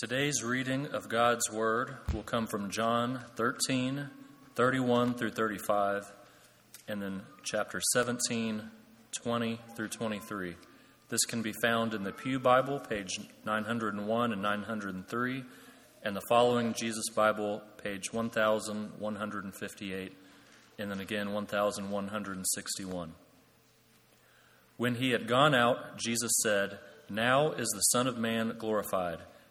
Today's reading of God's Word will come from John 13, 31 through 35, and then chapter 17, 20 through 23. This can be found in the Pew Bible, page 901 and 903, and the following Jesus Bible, page 1158, and then again 1161. When he had gone out, Jesus said, Now is the Son of Man glorified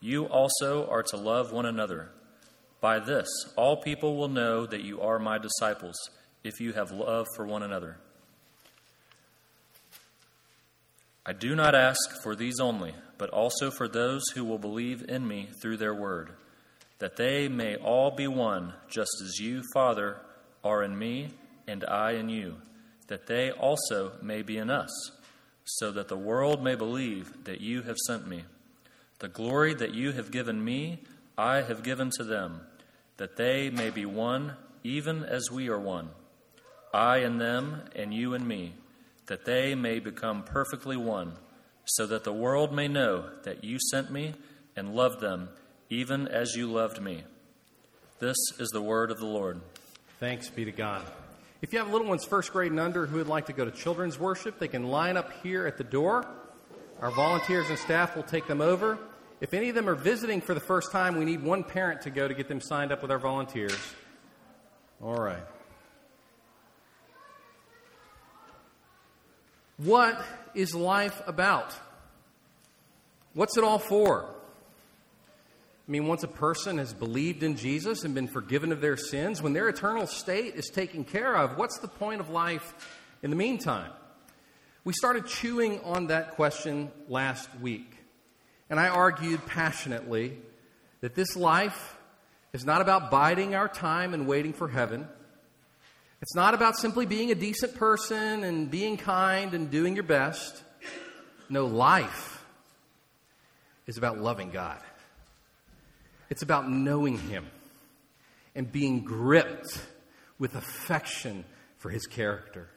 You also are to love one another. By this, all people will know that you are my disciples, if you have love for one another. I do not ask for these only, but also for those who will believe in me through their word, that they may all be one, just as you, Father, are in me, and I in you, that they also may be in us, so that the world may believe that you have sent me. The glory that you have given me, I have given to them, that they may be one, even as we are one. I and them, and you and me, that they may become perfectly one, so that the world may know that you sent me and loved them, even as you loved me. This is the word of the Lord. Thanks be to God. If you have little ones first grade and under who would like to go to children's worship, they can line up here at the door. Our volunteers and staff will take them over. If any of them are visiting for the first time, we need one parent to go to get them signed up with our volunteers. All right. What is life about? What's it all for? I mean, once a person has believed in Jesus and been forgiven of their sins, when their eternal state is taken care of, what's the point of life in the meantime? We started chewing on that question last week. And I argued passionately that this life is not about biding our time and waiting for heaven. It's not about simply being a decent person and being kind and doing your best. No, life is about loving God. It's about knowing Him and being gripped with affection for His character.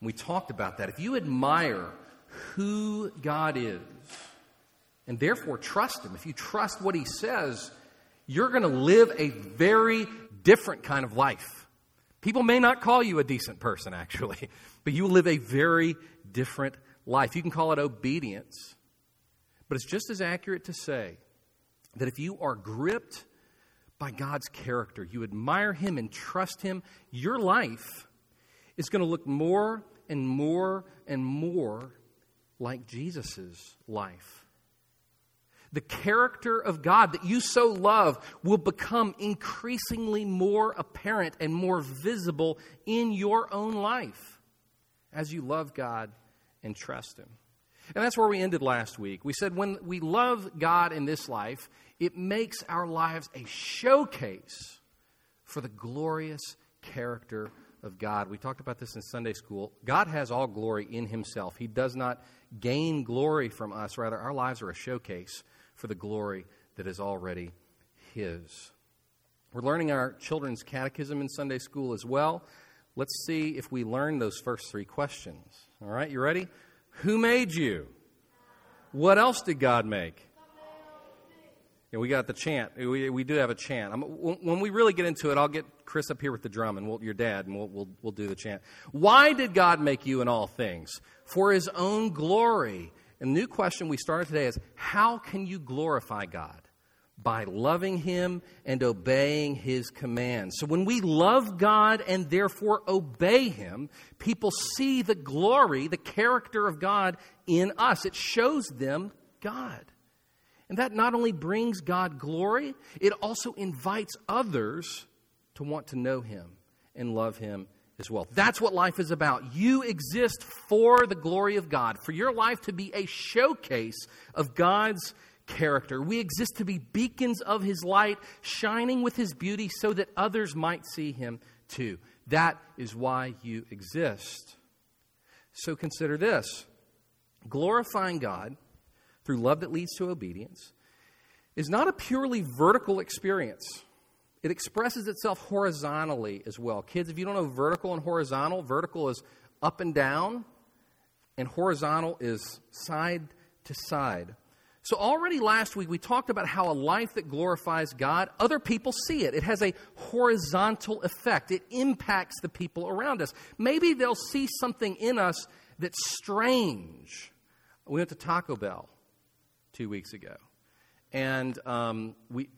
We talked about that. If you admire who God is, and therefore trust Him. If you trust what He says, you're going to live a very different kind of life. People may not call you a decent person, actually, but you live a very different life. You can call it obedience, but it's just as accurate to say that if you are gripped by God's character, you admire Him and trust Him, your life is going to look more and more and more like Jesus' life the character of God that you so love will become increasingly more apparent and more visible in your own life as you love God and trust Him. And that's where we ended last week. We said when we love God in this life, it makes our lives a showcase for the glorious character of God. We talked about this in Sunday school. God has all glory in Himself, He does not gain glory from us. Rather, our lives are a showcase for the glory that is already His. We're learning our children's catechism in Sunday school as well. Let's see if we learn those first three questions. All right, you ready? Who made you? What else did God make? Yeah, we got the chant. We, we do have a chant. I'm, when we really get into it, I'll get Chris up here with the drum and we'll, your dad, and we'll, we'll, we'll do the chant. Why did God make you in all things? For his own glory and the new question we started today is how can you glorify God? By loving Him and obeying His commands. So when we love God and therefore obey Him, people see the glory, the character of God in us. It shows them God. And that not only brings God glory, it also invites others to want to know Him and love Him as well. That's what life is about. You exist for the glory of God, for your life to be a showcase of God's character. We exist to be beacons of his light, shining with his beauty so that others might see him too. That is why you exist. So consider this glorifying God through love that leads to obedience is not a purely vertical experience. It expresses itself horizontally as well. Kids, if you don't know vertical and horizontal, vertical is up and down, and horizontal is side to side. So, already last week, we talked about how a life that glorifies God, other people see it. It has a horizontal effect, it impacts the people around us. Maybe they'll see something in us that's strange. We went to Taco Bell two weeks ago. And um, we,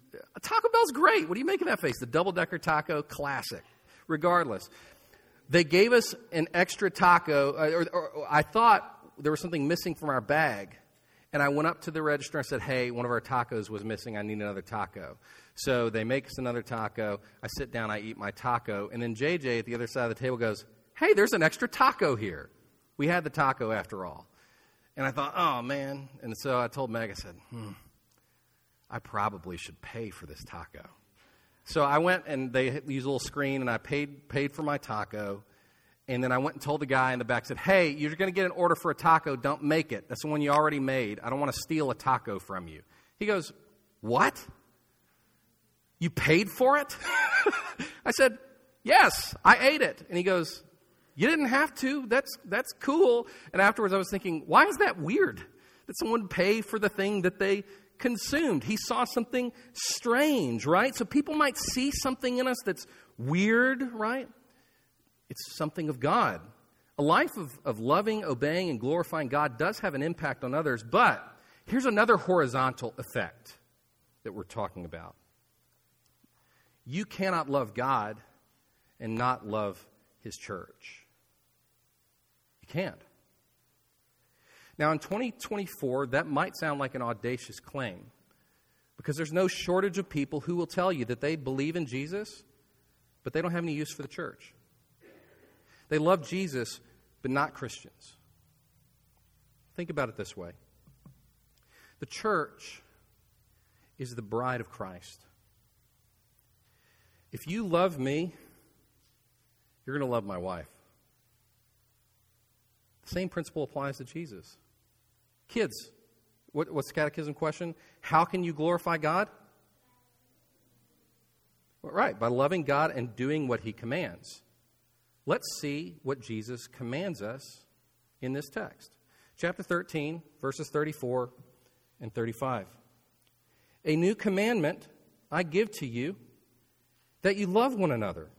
Taco Bell's great. What do you make of that face? The double decker taco, classic. Regardless, they gave us an extra taco. Uh, or, or, I thought there was something missing from our bag. And I went up to the register and said, Hey, one of our tacos was missing. I need another taco. So they make us another taco. I sit down, I eat my taco. And then JJ at the other side of the table goes, Hey, there's an extra taco here. We had the taco after all. And I thought, Oh, man. And so I told Meg, I said, Hmm I probably should pay for this taco. So I went and they use a little screen and I paid, paid for my taco. And then I went and told the guy in the back, said, Hey, you're going to get an order for a taco. Don't make it. That's the one you already made. I don't want to steal a taco from you. He goes, What? You paid for it? I said, Yes, I ate it. And he goes, You didn't have to. That's, that's cool. And afterwards, I was thinking, Why is that weird? That someone pay for the thing that they consumed. He saw something strange, right? So people might see something in us that's weird, right? It's something of God. A life of, of loving, obeying, and glorifying God does have an impact on others, but here's another horizontal effect that we're talking about. You cannot love God and not love His church. You can't. Now, in 2024, that might sound like an audacious claim because there's no shortage of people who will tell you that they believe in Jesus, but they don't have any use for the church. They love Jesus, but not Christians. Think about it this way the church is the bride of Christ. If you love me, you're going to love my wife. Same principle applies to Jesus. Kids, what, what's the catechism question? How can you glorify God? Well, right, by loving God and doing what He commands. Let's see what Jesus commands us in this text. Chapter 13, verses 34 and 35. A new commandment I give to you that you love one another.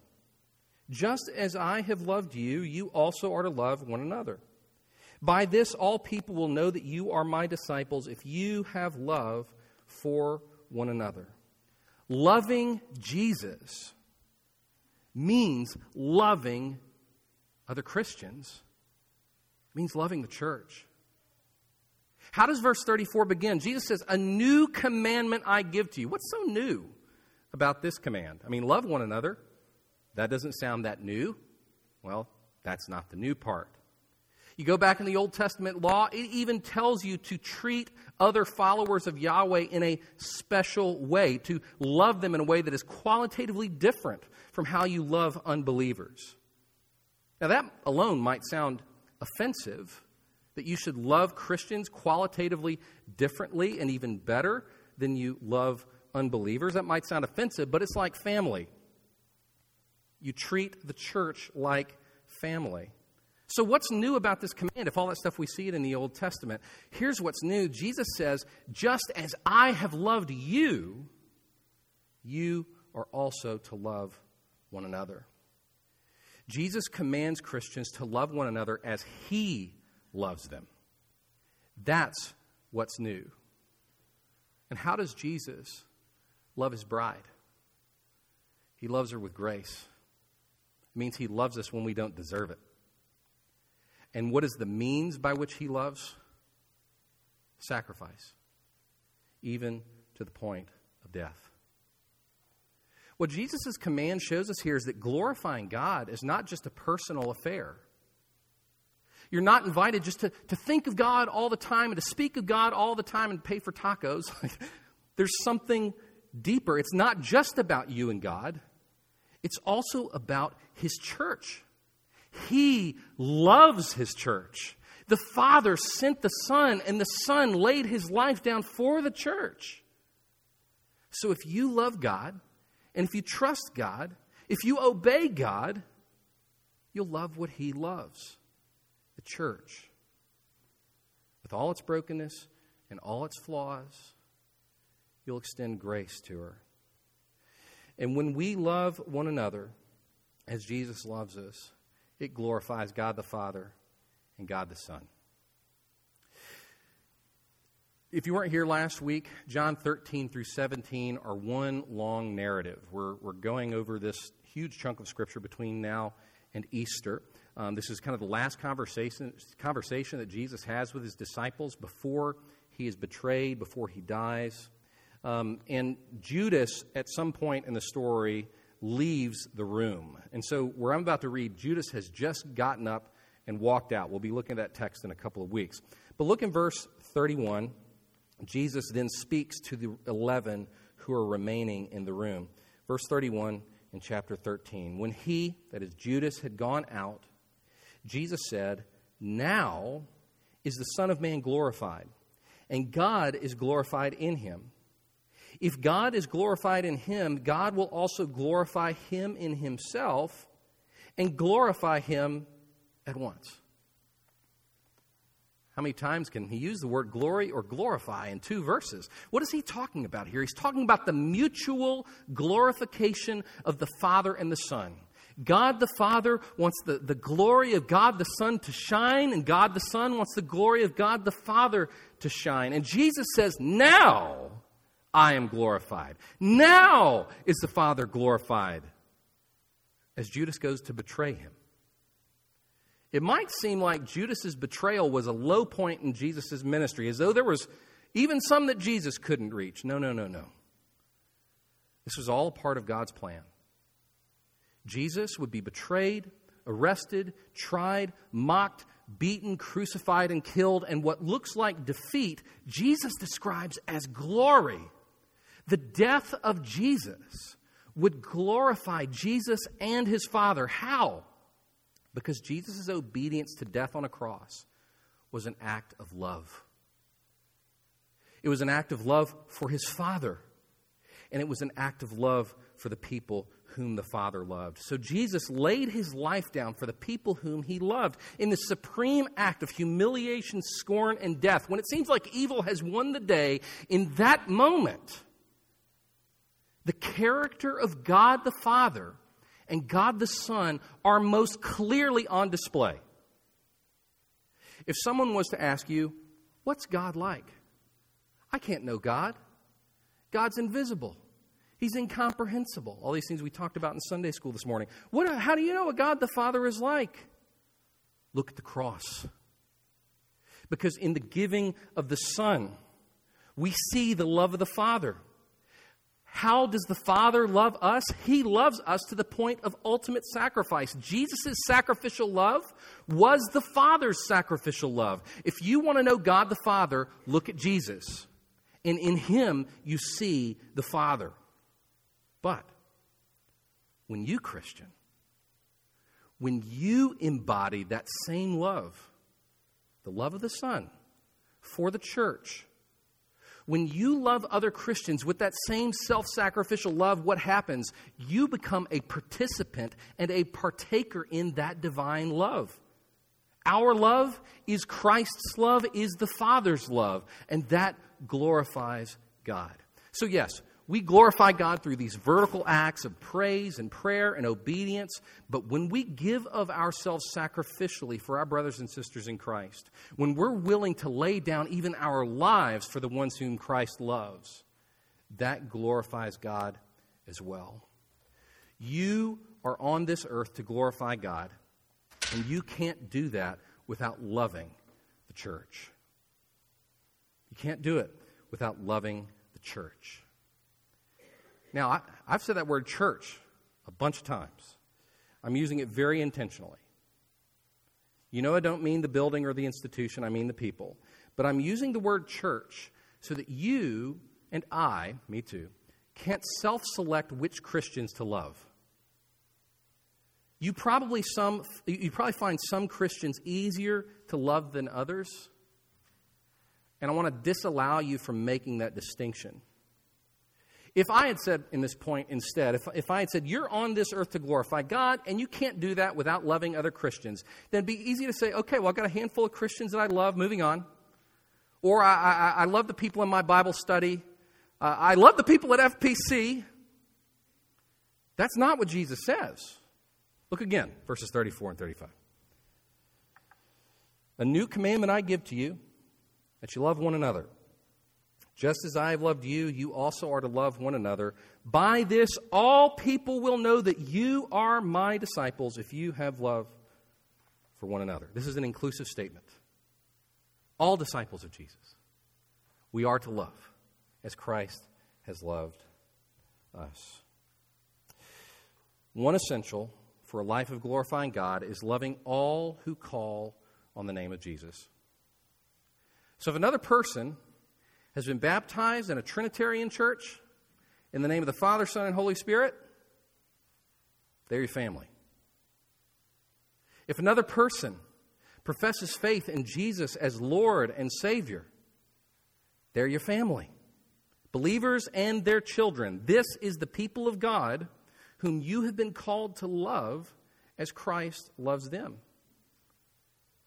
Just as I have loved you, you also are to love one another. By this, all people will know that you are my disciples if you have love for one another. Loving Jesus means loving other Christians, means loving the church. How does verse 34 begin? Jesus says, A new commandment I give to you. What's so new about this command? I mean, love one another. That doesn't sound that new. Well, that's not the new part. You go back in the Old Testament law, it even tells you to treat other followers of Yahweh in a special way, to love them in a way that is qualitatively different from how you love unbelievers. Now, that alone might sound offensive, that you should love Christians qualitatively differently and even better than you love unbelievers. That might sound offensive, but it's like family. You treat the church like family. So, what's new about this command? If all that stuff we see it in the Old Testament, here's what's new. Jesus says, Just as I have loved you, you are also to love one another. Jesus commands Christians to love one another as he loves them. That's what's new. And how does Jesus love his bride? He loves her with grace. It means he loves us when we don't deserve it. And what is the means by which he loves? Sacrifice, even to the point of death. What Jesus' command shows us here is that glorifying God is not just a personal affair. You're not invited just to, to think of God all the time and to speak of God all the time and pay for tacos. There's something deeper. It's not just about you and God, it's also about His church. He loves His church. The Father sent the Son, and the Son laid His life down for the church. So if you love God, and if you trust God, if you obey God, you'll love what He loves the church. With all its brokenness and all its flaws, you'll extend grace to her. And when we love one another as Jesus loves us, it glorifies God the Father and God the Son. If you weren't here last week, John 13 through 17 are one long narrative. We're, we're going over this huge chunk of Scripture between now and Easter. Um, this is kind of the last conversation, conversation that Jesus has with his disciples before he is betrayed, before he dies. Um, and Judas, at some point in the story, leaves the room. And so, where I'm about to read, Judas has just gotten up and walked out. We'll be looking at that text in a couple of weeks. But look in verse 31. Jesus then speaks to the 11 who are remaining in the room. Verse 31 in chapter 13. When he, that is Judas, had gone out, Jesus said, Now is the Son of Man glorified, and God is glorified in him. If God is glorified in him, God will also glorify him in himself and glorify him at once. How many times can he use the word glory or glorify in two verses? What is he talking about here? He's talking about the mutual glorification of the Father and the Son. God the Father wants the, the glory of God the Son to shine, and God the Son wants the glory of God the Father to shine. And Jesus says, Now I am glorified. Now is the Father glorified. As Judas goes to betray him. It might seem like Judas's betrayal was a low point in Jesus' ministry, as though there was even some that Jesus couldn't reach. No, no, no, no. This was all part of God's plan. Jesus would be betrayed, arrested, tried, mocked, beaten, crucified, and killed, and what looks like defeat, Jesus describes as glory. The death of Jesus would glorify Jesus and his Father. How? Because Jesus' obedience to death on a cross was an act of love. It was an act of love for his Father, and it was an act of love for the people whom the Father loved. So Jesus laid his life down for the people whom he loved in the supreme act of humiliation, scorn, and death. When it seems like evil has won the day, in that moment, the character of God the Father and God the Son are most clearly on display. If someone was to ask you, What's God like? I can't know God. God's invisible. He's incomprehensible. All these things we talked about in Sunday school this morning. What, how do you know what God the Father is like? Look at the cross. Because in the giving of the Son, we see the love of the Father. How does the Father love us? He loves us to the point of ultimate sacrifice. Jesus' sacrificial love was the Father's sacrificial love. If you want to know God the Father, look at Jesus. And in Him, you see the Father. But when you, Christian, when you embody that same love, the love of the Son, for the church, when you love other Christians with that same self sacrificial love, what happens? You become a participant and a partaker in that divine love. Our love is Christ's love, is the Father's love, and that glorifies God. So, yes, we glorify God through these vertical acts of praise and prayer and obedience, but when we give of ourselves sacrificially for our brothers and sisters in Christ, when we're willing to lay down even our lives for the ones whom Christ loves, that glorifies God as well. You are on this earth to glorify God, and you can't do that without loving the church. You can't do it without loving the church. Now, I, I've said that word church a bunch of times. I'm using it very intentionally. You know, I don't mean the building or the institution, I mean the people. But I'm using the word church so that you and I, me too, can't self select which Christians to love. You probably, some, you probably find some Christians easier to love than others. And I want to disallow you from making that distinction. If I had said in this point instead, if, if I had said, You're on this earth to glorify God, and you can't do that without loving other Christians, then it'd be easy to say, Okay, well, I've got a handful of Christians that I love, moving on. Or I, I, I love the people in my Bible study. Uh, I love the people at FPC. That's not what Jesus says. Look again, verses 34 and 35. A new commandment I give to you, that you love one another. Just as I have loved you, you also are to love one another. By this, all people will know that you are my disciples if you have love for one another. This is an inclusive statement. All disciples of Jesus, we are to love as Christ has loved us. One essential for a life of glorifying God is loving all who call on the name of Jesus. So if another person has been baptized in a Trinitarian church in the name of the Father, Son, and Holy Spirit, they're your family. If another person professes faith in Jesus as Lord and Savior, they're your family. Believers and their children. This is the people of God whom you have been called to love as Christ loves them.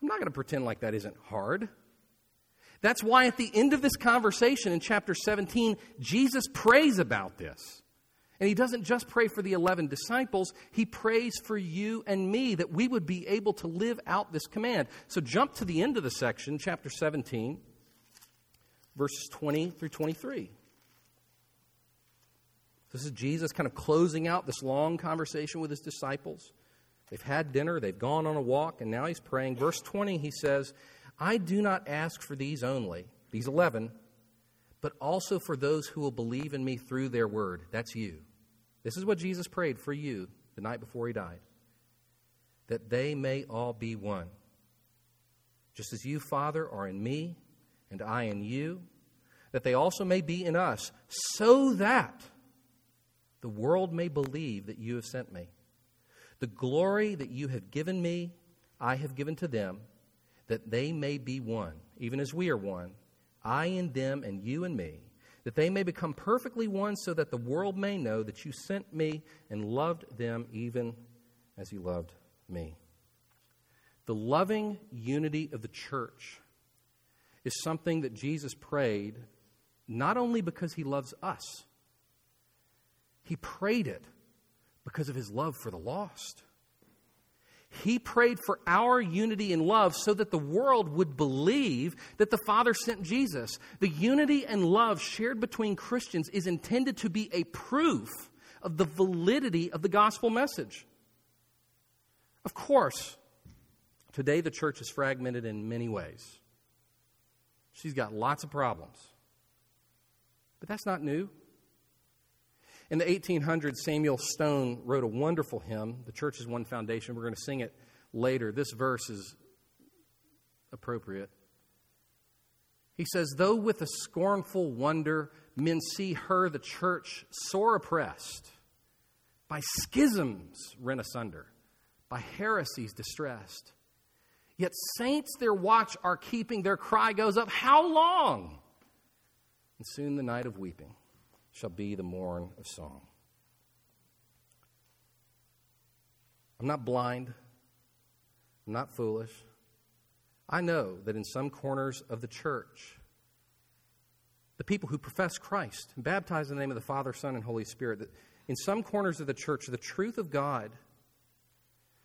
I'm not going to pretend like that isn't hard. That's why at the end of this conversation in chapter 17, Jesus prays about this. And he doesn't just pray for the 11 disciples, he prays for you and me that we would be able to live out this command. So jump to the end of the section, chapter 17, verses 20 through 23. This is Jesus kind of closing out this long conversation with his disciples. They've had dinner, they've gone on a walk, and now he's praying. Verse 20, he says, I do not ask for these only, these 11, but also for those who will believe in me through their word. That's you. This is what Jesus prayed for you the night before he died that they may all be one. Just as you, Father, are in me, and I in you, that they also may be in us, so that the world may believe that you have sent me. The glory that you have given me, I have given to them that they may be one, even as we are one, I in them and you and me, that they may become perfectly one, so that the world may know that you sent me and loved them even as you loved me. The loving unity of the church is something that Jesus prayed not only because he loves us, he prayed it because of his love for the lost. He prayed for our unity and love so that the world would believe that the Father sent Jesus. The unity and love shared between Christians is intended to be a proof of the validity of the gospel message. Of course, today the church is fragmented in many ways. She's got lots of problems. But that's not new. In the 1800s, Samuel Stone wrote a wonderful hymn, The Church is One Foundation. We're going to sing it later. This verse is appropriate. He says, Though with a scornful wonder men see her, the church, sore oppressed, by schisms rent asunder, by heresies distressed, yet saints their watch are keeping, their cry goes up, How long? And soon the night of weeping shall be the morn of song. I'm not blind. I'm not foolish. I know that in some corners of the church, the people who profess Christ and baptize in the name of the Father, Son, and Holy Spirit, that in some corners of the church, the truth of God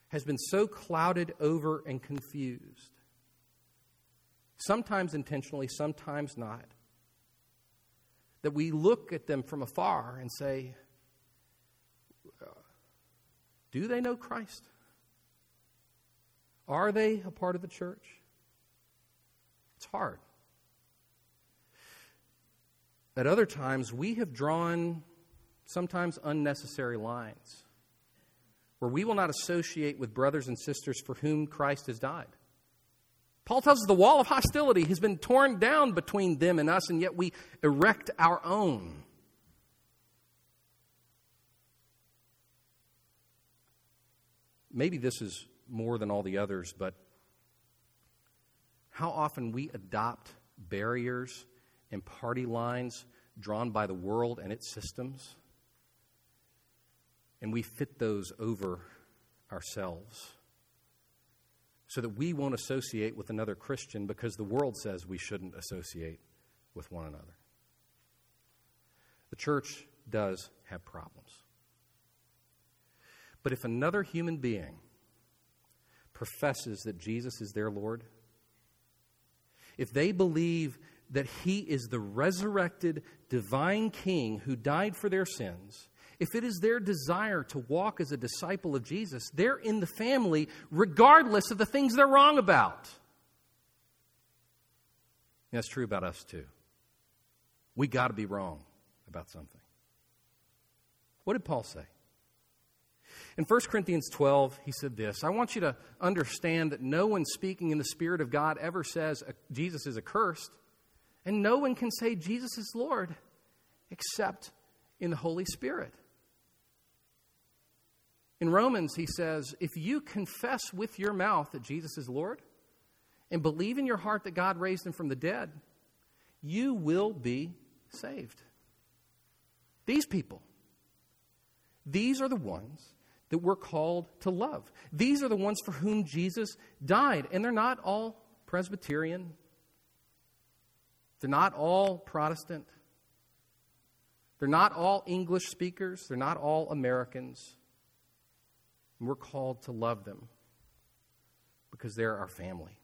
has been so clouded over and confused, sometimes intentionally, sometimes not, that we look at them from afar and say, uh, Do they know Christ? Are they a part of the church? It's hard. At other times, we have drawn sometimes unnecessary lines where we will not associate with brothers and sisters for whom Christ has died. Paul tells us the wall of hostility has been torn down between them and us, and yet we erect our own. Maybe this is more than all the others, but how often we adopt barriers and party lines drawn by the world and its systems, and we fit those over ourselves so that we won't associate with another Christian because the world says we shouldn't associate with one another. The church does have problems. But if another human being professes that Jesus is their Lord, if they believe that he is the resurrected divine king who died for their sins, if it is their desire to walk as a disciple of Jesus, they're in the family regardless of the things they're wrong about. And that's true about us too. We got to be wrong about something. What did Paul say? In 1 Corinthians 12, he said this I want you to understand that no one speaking in the Spirit of God ever says uh, Jesus is accursed, and no one can say Jesus is Lord except in the Holy Spirit. In Romans, he says, If you confess with your mouth that Jesus is Lord and believe in your heart that God raised him from the dead, you will be saved. These people, these are the ones that we're called to love. These are the ones for whom Jesus died. And they're not all Presbyterian, they're not all Protestant, they're not all English speakers, they're not all Americans. And we're called to love them because they're our family.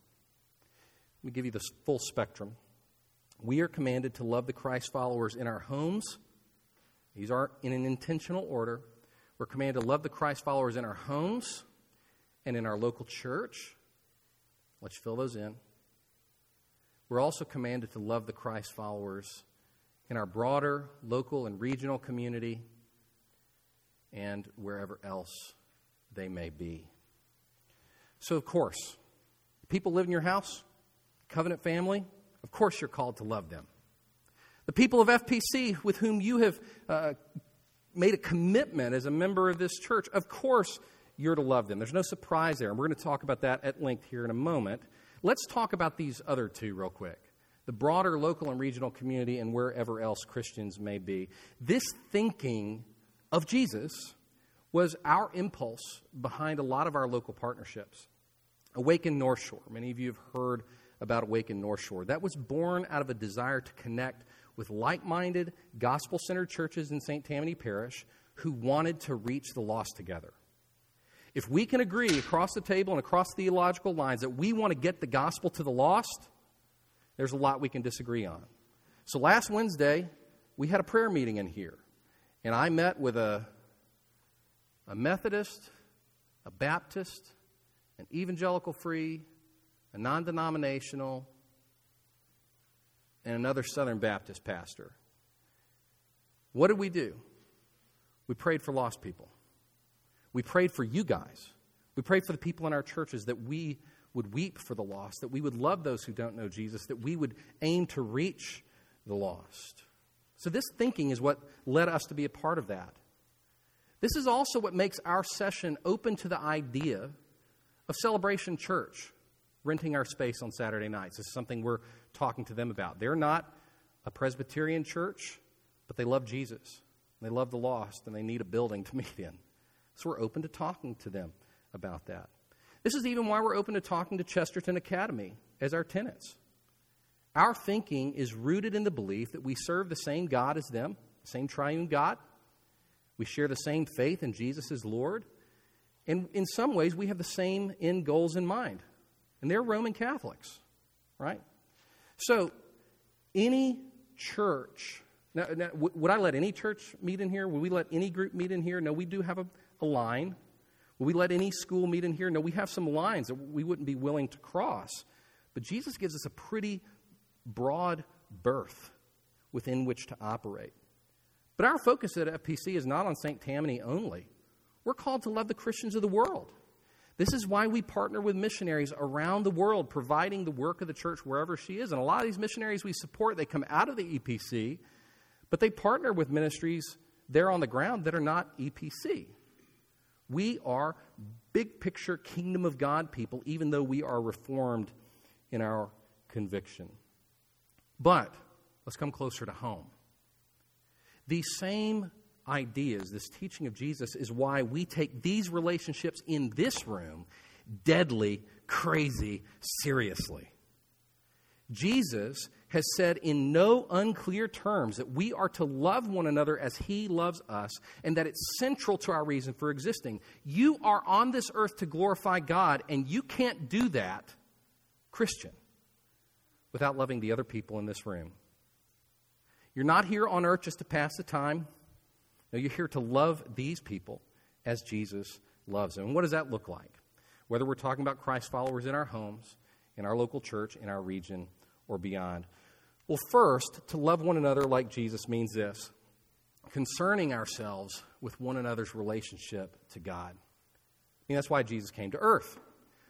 Let me give you the full spectrum. We are commanded to love the Christ followers in our homes. These are in an intentional order. We're commanded to love the Christ followers in our homes and in our local church. Let's fill those in. We're also commanded to love the Christ followers in our broader local and regional community and wherever else they may be. So, of course, people live in your house, covenant family, of course you're called to love them. The people of FPC with whom you have uh, made a commitment as a member of this church, of course you're to love them. There's no surprise there. And we're going to talk about that at length here in a moment. Let's talk about these other two real quick the broader local and regional community and wherever else Christians may be. This thinking of Jesus was our impulse behind a lot of our local partnerships. Awaken North Shore. Many of you have heard about Awaken North Shore. That was born out of a desire to connect with like minded, gospel centered churches in St. Tammany Parish who wanted to reach the lost together. If we can agree across the table and across theological lines that we want to get the gospel to the lost, there's a lot we can disagree on. So last Wednesday, we had a prayer meeting in here, and I met with a a Methodist, a Baptist, an evangelical free, a non denominational, and another Southern Baptist pastor. What did we do? We prayed for lost people. We prayed for you guys. We prayed for the people in our churches that we would weep for the lost, that we would love those who don't know Jesus, that we would aim to reach the lost. So, this thinking is what led us to be a part of that. This is also what makes our session open to the idea of Celebration Church renting our space on Saturday nights. This is something we're talking to them about. They're not a Presbyterian church, but they love Jesus. They love the lost, and they need a building to meet in. So we're open to talking to them about that. This is even why we're open to talking to Chesterton Academy as our tenants. Our thinking is rooted in the belief that we serve the same God as them, same triune God, we share the same faith in Jesus as Lord. And in some ways, we have the same end goals in mind. And they're Roman Catholics, right? So, any church, now, now, would I let any church meet in here? Would we let any group meet in here? No, we do have a, a line. Would we let any school meet in here? No, we have some lines that we wouldn't be willing to cross. But Jesus gives us a pretty broad berth within which to operate. But our focus at FPC is not on St. Tammany only. We're called to love the Christians of the world. This is why we partner with missionaries around the world, providing the work of the church wherever she is. And a lot of these missionaries we support, they come out of the EPC, but they partner with ministries there on the ground that are not EPC. We are big picture kingdom of God people, even though we are reformed in our conviction. But let's come closer to home. These same ideas, this teaching of Jesus, is why we take these relationships in this room deadly, crazy, seriously. Jesus has said in no unclear terms that we are to love one another as he loves us and that it's central to our reason for existing. You are on this earth to glorify God, and you can't do that, Christian, without loving the other people in this room. You're not here on earth just to pass the time. No, you're here to love these people as Jesus loves them. And what does that look like? Whether we're talking about Christ followers in our homes, in our local church, in our region, or beyond. Well, first, to love one another like Jesus means this concerning ourselves with one another's relationship to God. I mean, that's why Jesus came to earth,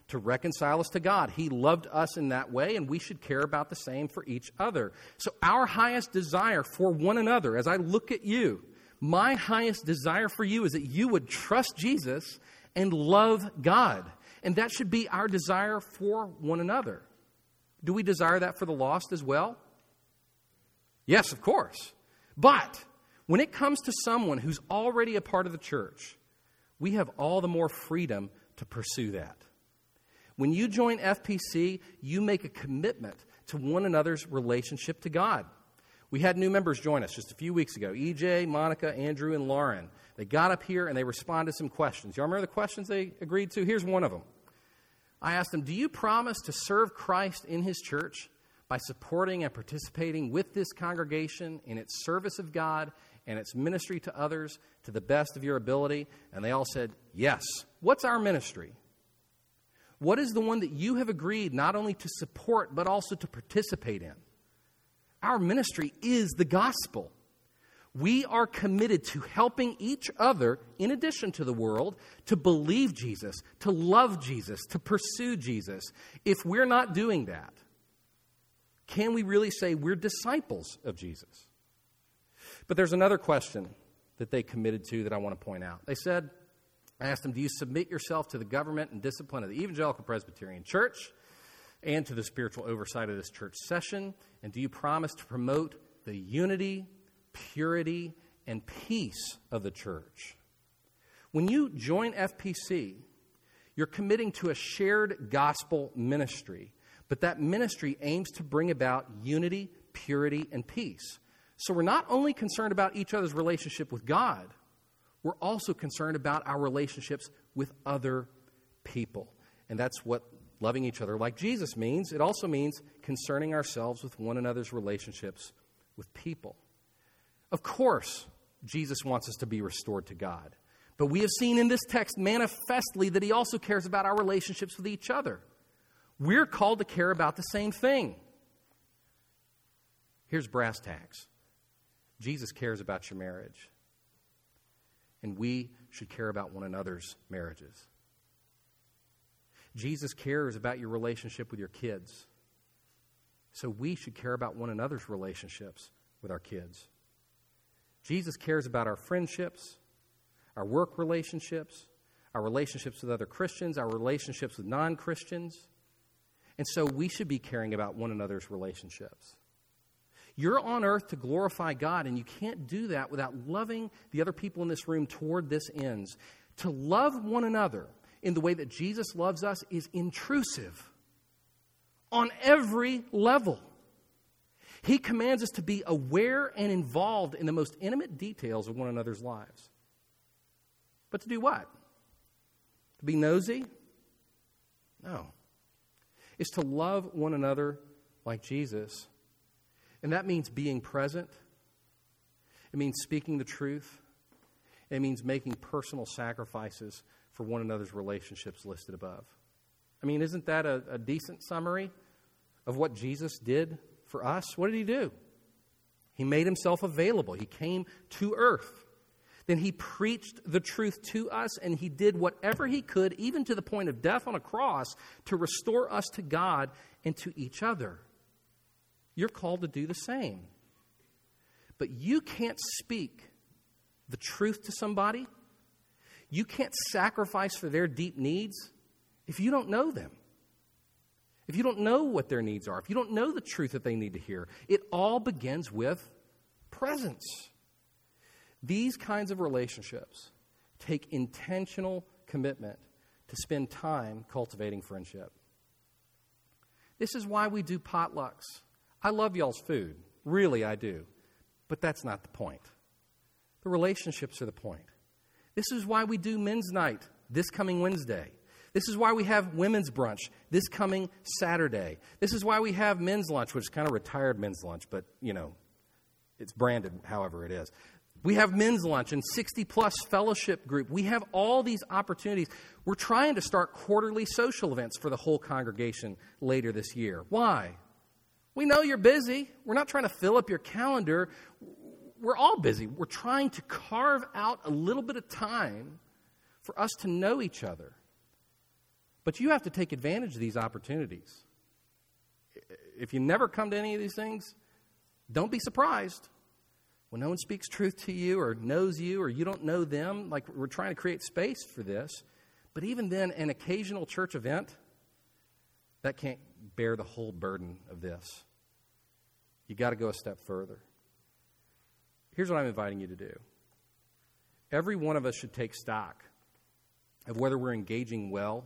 to reconcile us to God. He loved us in that way, and we should care about the same for each other. So, our highest desire for one another, as I look at you, my highest desire for you is that you would trust Jesus and love God. And that should be our desire for one another. Do we desire that for the lost as well? Yes, of course. But when it comes to someone who's already a part of the church, we have all the more freedom to pursue that. When you join FPC, you make a commitment to one another's relationship to God. We had new members join us just a few weeks ago EJ, Monica, Andrew, and Lauren. They got up here and they responded to some questions. Y'all remember the questions they agreed to? Here's one of them. I asked them, Do you promise to serve Christ in his church by supporting and participating with this congregation in its service of God and its ministry to others to the best of your ability? And they all said, Yes. What's our ministry? What is the one that you have agreed not only to support but also to participate in? Our ministry is the gospel. We are committed to helping each other, in addition to the world, to believe Jesus, to love Jesus, to pursue Jesus. If we're not doing that, can we really say we're disciples of Jesus? But there's another question that they committed to that I want to point out. They said, I asked them, Do you submit yourself to the government and discipline of the Evangelical Presbyterian Church? and to the spiritual oversight of this church session? And do you promise to promote the unity, purity, and peace of the church? When you join FPC, you're committing to a shared gospel ministry, but that ministry aims to bring about unity, purity, and peace. So we're not only concerned about each other's relationship with God, we're also concerned about our relationships with other people. And that's what loving each other like Jesus means. It also means concerning ourselves with one another's relationships with people. Of course, Jesus wants us to be restored to God. But we have seen in this text manifestly that he also cares about our relationships with each other. We're called to care about the same thing. Here's brass tacks Jesus cares about your marriage, and we should care about one another's marriages. Jesus cares about your relationship with your kids. So we should care about one another's relationships with our kids. Jesus cares about our friendships, our work relationships, our relationships with other Christians, our relationships with non Christians. And so we should be caring about one another's relationships. You're on earth to glorify God, and you can't do that without loving the other people in this room toward this ends. To love one another in the way that Jesus loves us is intrusive on every level. He commands us to be aware and involved in the most intimate details of one another's lives. But to do what? To be nosy? No. It's to love one another like Jesus. And that means being present. It means speaking the truth. It means making personal sacrifices for one another's relationships listed above. I mean, isn't that a, a decent summary of what Jesus did for us? What did he do? He made himself available, he came to earth Then he preached the truth to us, and he did whatever he could, even to the point of death on a cross, to restore us to God and to each other. You're called to do the same. But you can't speak the truth to somebody, you can't sacrifice for their deep needs if you don't know them. If you don't know what their needs are, if you don't know the truth that they need to hear, it all begins with presence. These kinds of relationships take intentional commitment to spend time cultivating friendship. This is why we do potlucks. I love y'all's food. Really, I do. But that's not the point. The relationships are the point. This is why we do men's night this coming Wednesday. This is why we have women's brunch this coming Saturday. This is why we have men's lunch, which is kind of retired men's lunch, but you know, it's branded however it is. We have men's lunch and 60 plus fellowship group. We have all these opportunities. We're trying to start quarterly social events for the whole congregation later this year. Why? We know you're busy. We're not trying to fill up your calendar. We're all busy. We're trying to carve out a little bit of time for us to know each other. But you have to take advantage of these opportunities. If you never come to any of these things, don't be surprised when no one speaks truth to you or knows you or you don't know them. Like we're trying to create space for this. But even then, an occasional church event, that can't bear the whole burden of this. You got to go a step further. Here's what I'm inviting you to do every one of us should take stock of whether we're engaging well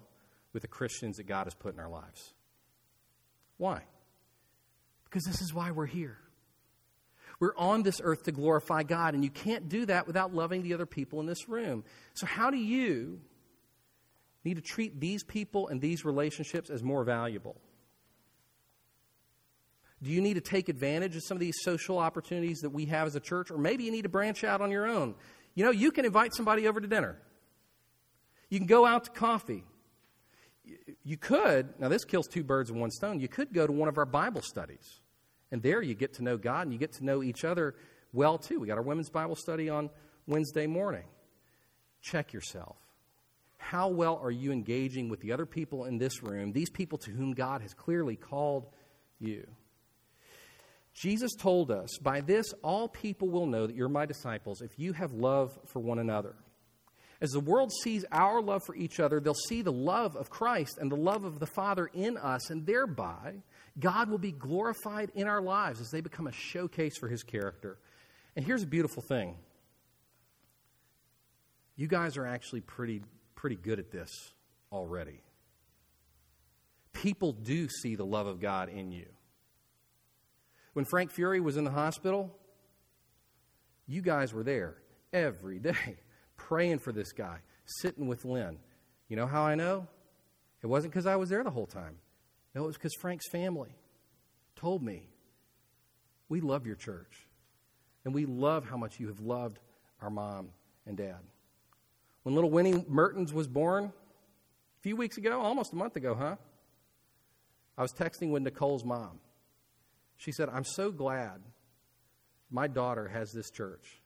with the Christians that God has put in our lives. Why? Because this is why we're here. We're on this earth to glorify God, and you can't do that without loving the other people in this room. So, how do you need to treat these people and these relationships as more valuable? Do you need to take advantage of some of these social opportunities that we have as a church? Or maybe you need to branch out on your own. You know, you can invite somebody over to dinner, you can go out to coffee. You could, now this kills two birds with one stone, you could go to one of our Bible studies. And there you get to know God and you get to know each other well too. We got our women's Bible study on Wednesday morning. Check yourself. How well are you engaging with the other people in this room, these people to whom God has clearly called you? Jesus told us, By this all people will know that you're my disciples if you have love for one another. As the world sees our love for each other, they'll see the love of Christ and the love of the Father in us, and thereby God will be glorified in our lives as they become a showcase for his character. And here's a beautiful thing you guys are actually pretty, pretty good at this already. People do see the love of God in you. When Frank Fury was in the hospital, you guys were there every day praying for this guy, sitting with Lynn. You know how I know? It wasn't because I was there the whole time. No, it was because Frank's family told me, We love your church. And we love how much you have loved our mom and dad. When little Winnie Mertens was born, a few weeks ago, almost a month ago, huh? I was texting with Nicole's mom. She said, I'm so glad my daughter has this church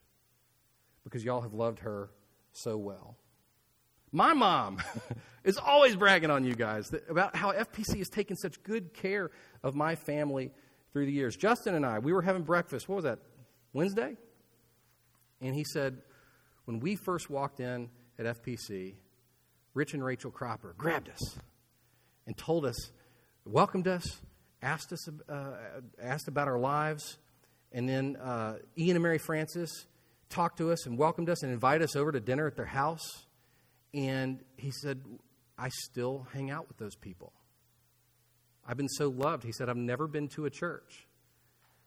because y'all have loved her so well. My mom is always bragging on you guys about how FPC has taken such good care of my family through the years. Justin and I, we were having breakfast. What was that? Wednesday? And he said, when we first walked in at FPC, Rich and Rachel Cropper grabbed us and told us, welcomed us, asked us uh, asked about our lives, and then uh, Ian and Mary Francis talked to us and welcomed us and invited us over to dinner at their house. And he said, I still hang out with those people. I've been so loved. He said, I've never been to a church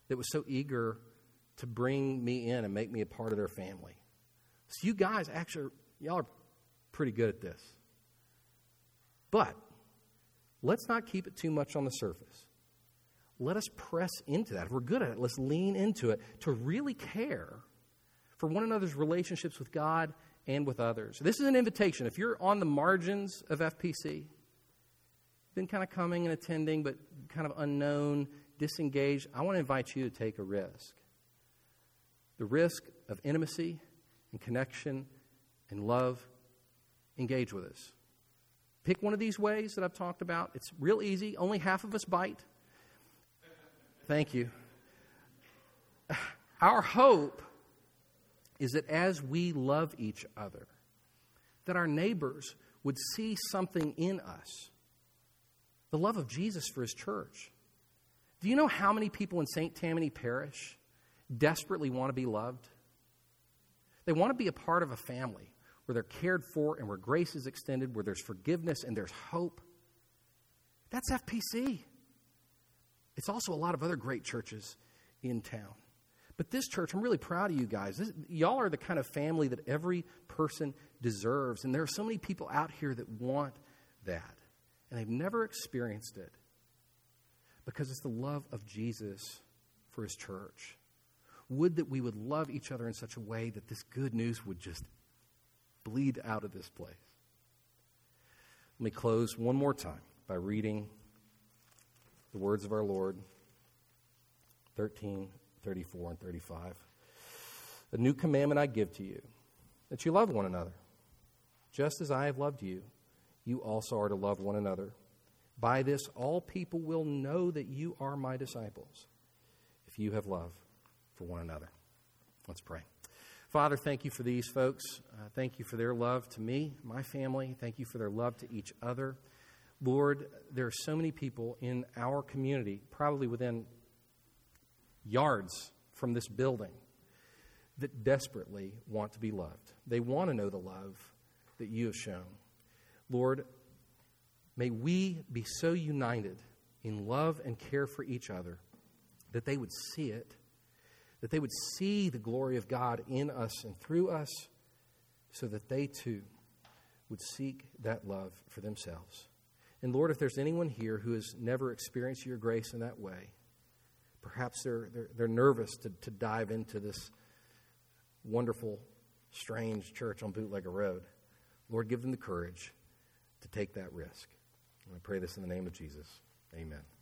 that was so eager to bring me in and make me a part of their family. So, you guys, actually, y'all are pretty good at this. But let's not keep it too much on the surface let us press into that. If we're good at it, let's lean into it to really care for one another's relationships with God and with others. This is an invitation. If you're on the margins of FPC, been kind of coming and attending, but kind of unknown, disengaged, I want to invite you to take a risk. The risk of intimacy and connection and love, engage with us. Pick one of these ways that I've talked about. It's real easy. Only half of us bite. Thank you. Our hope is that as we love each other, that our neighbors would see something in us the love of Jesus for his church. Do you know how many people in St. Tammany Parish desperately want to be loved? They want to be a part of a family where they're cared for and where grace is extended, where there's forgiveness and there's hope. That's FPC. It's also a lot of other great churches in town. But this church, I'm really proud of you guys. This, y'all are the kind of family that every person deserves. And there are so many people out here that want that. And they've never experienced it because it's the love of Jesus for his church. Would that we would love each other in such a way that this good news would just bleed out of this place. Let me close one more time by reading the words of our Lord 13, 34, and 35. A new commandment I give to you that you love one another. Just as I have loved you, you also are to love one another. By this, all people will know that you are my disciples, if you have love for one another. Let's pray. Father, thank you for these folks. Uh, thank you for their love to me, my family. Thank you for their love to each other. Lord, there are so many people in our community, probably within yards from this building, that desperately want to be loved. They want to know the love that you have shown. Lord, may we be so united in love and care for each other that they would see it, that they would see the glory of God in us and through us, so that they too would seek that love for themselves. And Lord, if there's anyone here who has never experienced your grace in that way, perhaps they're, they're, they're nervous to, to dive into this wonderful, strange church on Bootlegger Road. Lord, give them the courage to take that risk. And I pray this in the name of Jesus. Amen.